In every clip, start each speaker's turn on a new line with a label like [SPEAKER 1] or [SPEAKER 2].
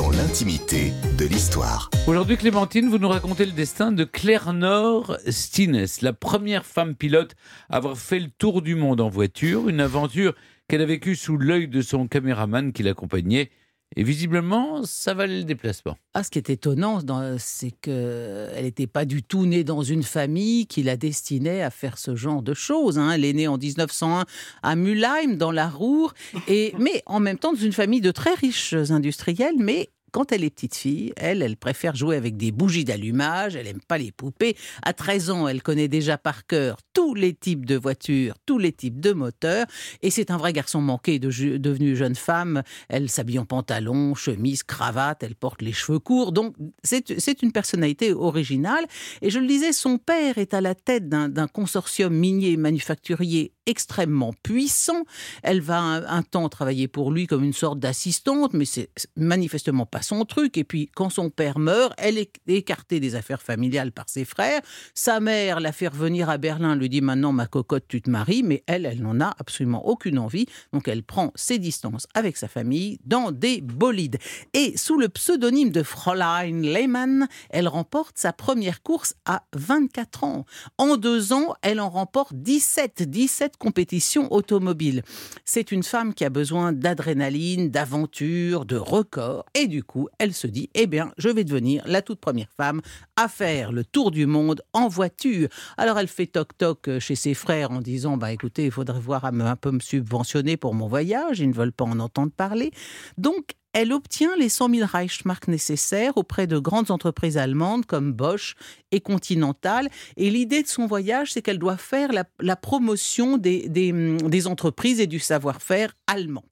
[SPEAKER 1] dans l'intimité de l'histoire.
[SPEAKER 2] Aujourd'hui, Clémentine, vous nous racontez le destin de Claire Nord Stines, la première femme pilote à avoir fait le tour du monde en voiture, une aventure qu'elle a vécue sous l'œil de son caméraman qui l'accompagnait et visiblement, ça valait le déplacement.
[SPEAKER 3] Ah, ce qui est étonnant, c'est qu'elle n'était pas du tout née dans une famille qui la destinait à faire ce genre de choses. Hein. Elle est née en 1901 à Mulheim, dans la Roure, et, mais en même temps dans une famille de très riches industriels, mais quand elle est petite fille, elle, elle préfère jouer avec des bougies d'allumage, elle n'aime pas les poupées. À 13 ans, elle connaît déjà par cœur tous les types de voitures, tous les types de moteurs, et c'est un vrai garçon manqué, de, devenue jeune femme. Elle s'habille en pantalon, chemise, cravate, elle porte les cheveux courts, donc c'est une personnalité originale. Et je le disais, son père est à la tête d'un consortium minier manufacturier extrêmement puissant. Elle va un, temps travailler pour lui comme une sorte d'assistante, mais c'est manifestement pas son truc. Et puis, quand son père meurt, elle est écartée des affaires familiales par ses frères. Sa mère la fait revenir à Berlin, lui dit maintenant, ma cocotte, tu te maries, mais elle, elle n'en a absolument aucune envie. Donc, elle prend ses distances avec sa famille dans des bolides. Et sous le pseudonyme de Fräulein Lehmann, elle remporte sa première course à 24 ans. En deux ans, elle en remporte 17. 17 compétition automobile. C'est une femme qui a besoin d'adrénaline, d'aventure, de records. Et du coup, elle se dit, eh bien, je vais devenir la toute première femme à faire le tour du monde en voiture. Alors elle fait toc-toc chez ses frères en disant, bah écoutez, il faudrait voir un peu me subventionner pour mon voyage. Ils ne veulent pas en entendre parler. Donc elle obtient les 100 000 Reichsmark nécessaires auprès de grandes entreprises allemandes comme Bosch et Continental. Et l'idée de son voyage, c'est qu'elle doit faire la, promotion des, des entreprises et du savoir-faire allemand.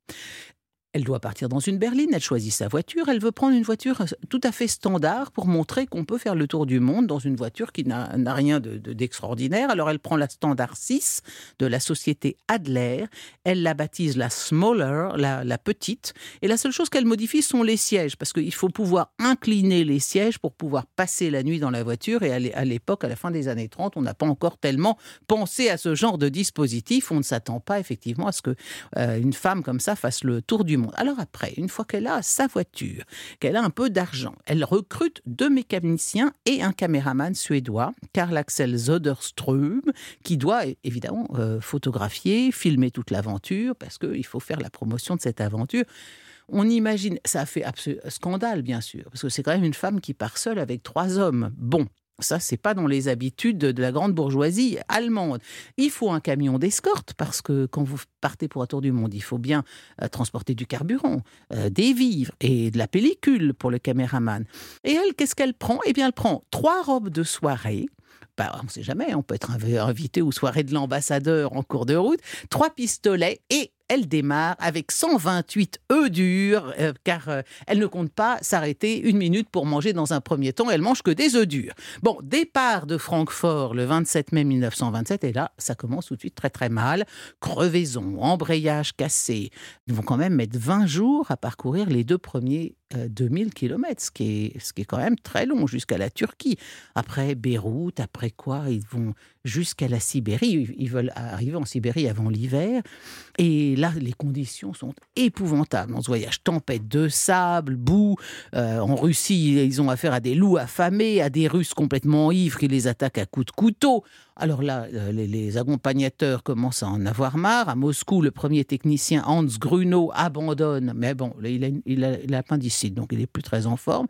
[SPEAKER 3] Elle doit partir dans une berline, elle choisit sa voiture, elle veut prendre une voiture tout à fait standard pour montrer qu'on peut faire le tour du monde dans une voiture qui n'a rien d'extraordinaire. Alors elle prend la standard 6 de la société Adler, elle la baptise la smaller, la, petite, et la seule chose qu'elle modifie sont les sièges, parce qu'il faut pouvoir incliner les sièges pour pouvoir passer la nuit dans la voiture, et à l'époque, à la fin des années 30, on n'a pas encore tellement pensé à ce genre de dispositif, on ne s'attend pas effectivement à ce qu'une euh, femme comme ça fasse le tour du alors après, une fois qu'elle a sa voiture, qu'elle a un peu d'argent, elle recrute deux mécaniciens et un caméraman suédois, Karl Axel Zoderström, qui doit évidemment euh, photographier, filmer toute l'aventure, parce qu'il faut faire la promotion de cette aventure. On imagine, ça a fait scandale bien sûr, parce que c'est quand même une femme qui part seule avec trois hommes. Bon, ça, c'est pas dans les habitudes de la grande bourgeoisie allemande. Il faut un camion d'escorte parce que quand vous partez pour un tour du monde, il faut bien euh, transporter du carburant, euh, des vivres et de la pellicule pour le caméraman. Et elle, qu'est-ce qu'elle prend? Eh bien, elle prend trois robes de soirée. Bah, on ne sait jamais, on peut être invité aux soirées de l'ambassadeur en cours de route, trois pistolets et elle démarre avec 128 œufs durs, euh, car euh, elle ne compte pas s'arrêter une minute pour manger dans un premier temps. Elle mange que des œufs durs. Bon, départ de Francfort le 27 mai 1927, et là, ça commence tout de suite très très mal. Crevaison, embrayage cassé. Ils vont quand même mettre 20 jours à parcourir les deux premiers 2000 euh, km, ce qui, est, ce qui est quand même très long, jusqu'à la Turquie. Après Beyrouth, après quoi, ils vont jusqu'à la Sibérie. Ils veulent arriver en Sibérie avant l'hiver. Et là, les conditions sont épouvantables dans ce voyage. Tempête de sable, boue. Euh, en Russie, ils ont affaire à des loups affamés, à des Russes complètement ivres qui les attaquent à coups de couteau. Alors là, euh, les, accompagnateurs commencent à en avoir marre. À Moscou, le premier technicien Hans Grunow abandonne, mais bon, il a, il a l'appendicite, donc il n'est plus très en forme.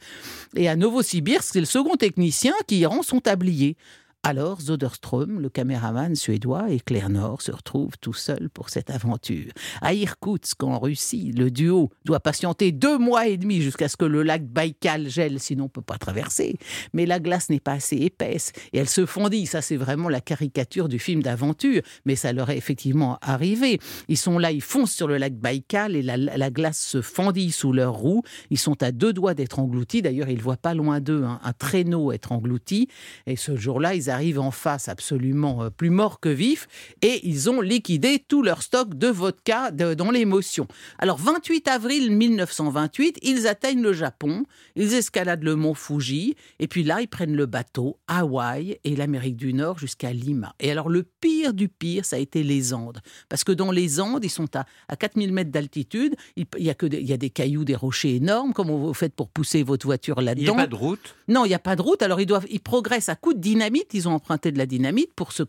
[SPEAKER 3] Et à Novosibirsk, c'est le second technicien qui rend son tablier. Alors Zoderström, le caméraman suédois, et Claire Nord se retrouvent tout seuls pour cette aventure. À Irkoutsk, en Russie, le duo doit patienter deux mois et demi jusqu'à ce que le lac Baïkal gèle, sinon on ne peut pas traverser. Mais la glace n'est pas assez épaisse et elle se fondit. Ça, c'est vraiment la caricature du film d'aventure, mais ça leur est effectivement arrivé. Ils sont là, ils foncent sur le lac Baïkal et la, glace se fendit sous leurs roues. Ils sont à deux doigts d'être engloutis. D'ailleurs, ils voient pas loin d'eux un traîneau être englouti. Et ce jour-là, ils arrivent en face absolument euh, plus morts que vifs et ils ont liquidé tout leur stock de vodka dans l'émotion. Alors 28 avril 1928, ils atteignent le Japon, ils escaladent le mont Fuji et puis là ils prennent le bateau Hawaï et l'Amérique du Nord jusqu'à Lima. Et alors le pire du pire, ça a été les Andes parce que dans les Andes, ils sont à, à 4000 mètres d'altitude, il, y a que il y a des cailloux, des rochers énormes, comme vous faites pour pousser votre voiture là-dedans. Il
[SPEAKER 2] n'y a pas de route?
[SPEAKER 3] Non, il n'y a pas de route. Alors ils doivent, ils progressent à coups de dynamite. Ils ont emprunté de la dynamite pour se,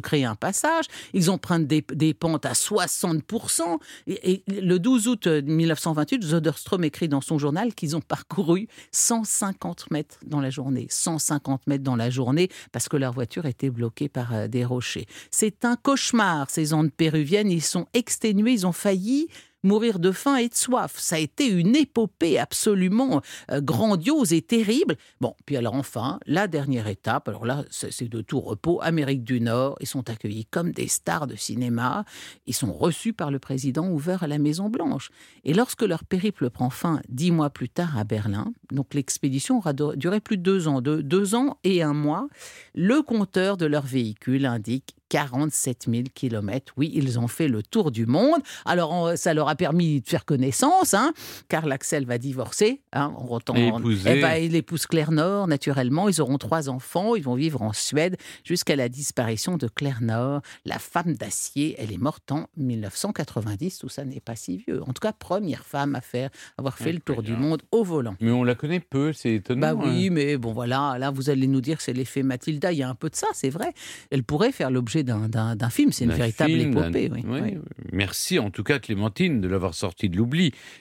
[SPEAKER 3] créer un passage. Ils empruntent des, des pentes à 60%. Et, le 12 août 1928, Zoderstrom écrit dans son journal qu'ils ont parcouru 150 mètres dans la journée. 150 mètres dans la journée parce que leur voiture était bloquée par euh, des rochers. C'est un cauchemar, ces Andes péruviennes. Ils sont exténués, ils ont failli mourir de faim et de soif. Ça a été une épopée absolument euh, grandiose et terrible. Bon, puis alors enfin, la dernière étape, alors là, c'est de tout repos, Amérique du Nord, ils sont accueillis comme des stars de cinéma, ils sont reçus par le président ouvert à la Maison-Blanche. Et lorsque leur périple prend fin dix mois plus tard à Berlin, donc l'expédition aura duré plus de deux ans, deux ans et un mois, le compteur de leur véhicule indique 47 000 kilomètres. Oui, ils ont fait le tour du monde. Alors, ça leur a permis de faire connaissance, hein. Karl Axel va divorcer. Hein,
[SPEAKER 2] on eh
[SPEAKER 3] ben, il épouse Claire Nord, naturellement. Ils auront trois enfants. Ils vont vivre en Suède jusqu'à la disparition de Claire Nord, la femme d'acier. Elle est morte en 1990. Tout ça n'est pas si vieux. En tout cas, première femme à faire, avoir fait le tour du monde au volant.
[SPEAKER 2] Mais on la connaît peu, c'est étonnant.
[SPEAKER 3] Bah oui, hein. mais bon, voilà. Là, vous allez nous dire que c'est l'effet Mathilda. Il y a un peu de ça, c'est vrai. Elle pourrait faire l'objet d'un film. C'est une véritable épopée.
[SPEAKER 2] Merci en tout cas Clémentine de l'avoir sorti de l'oubli.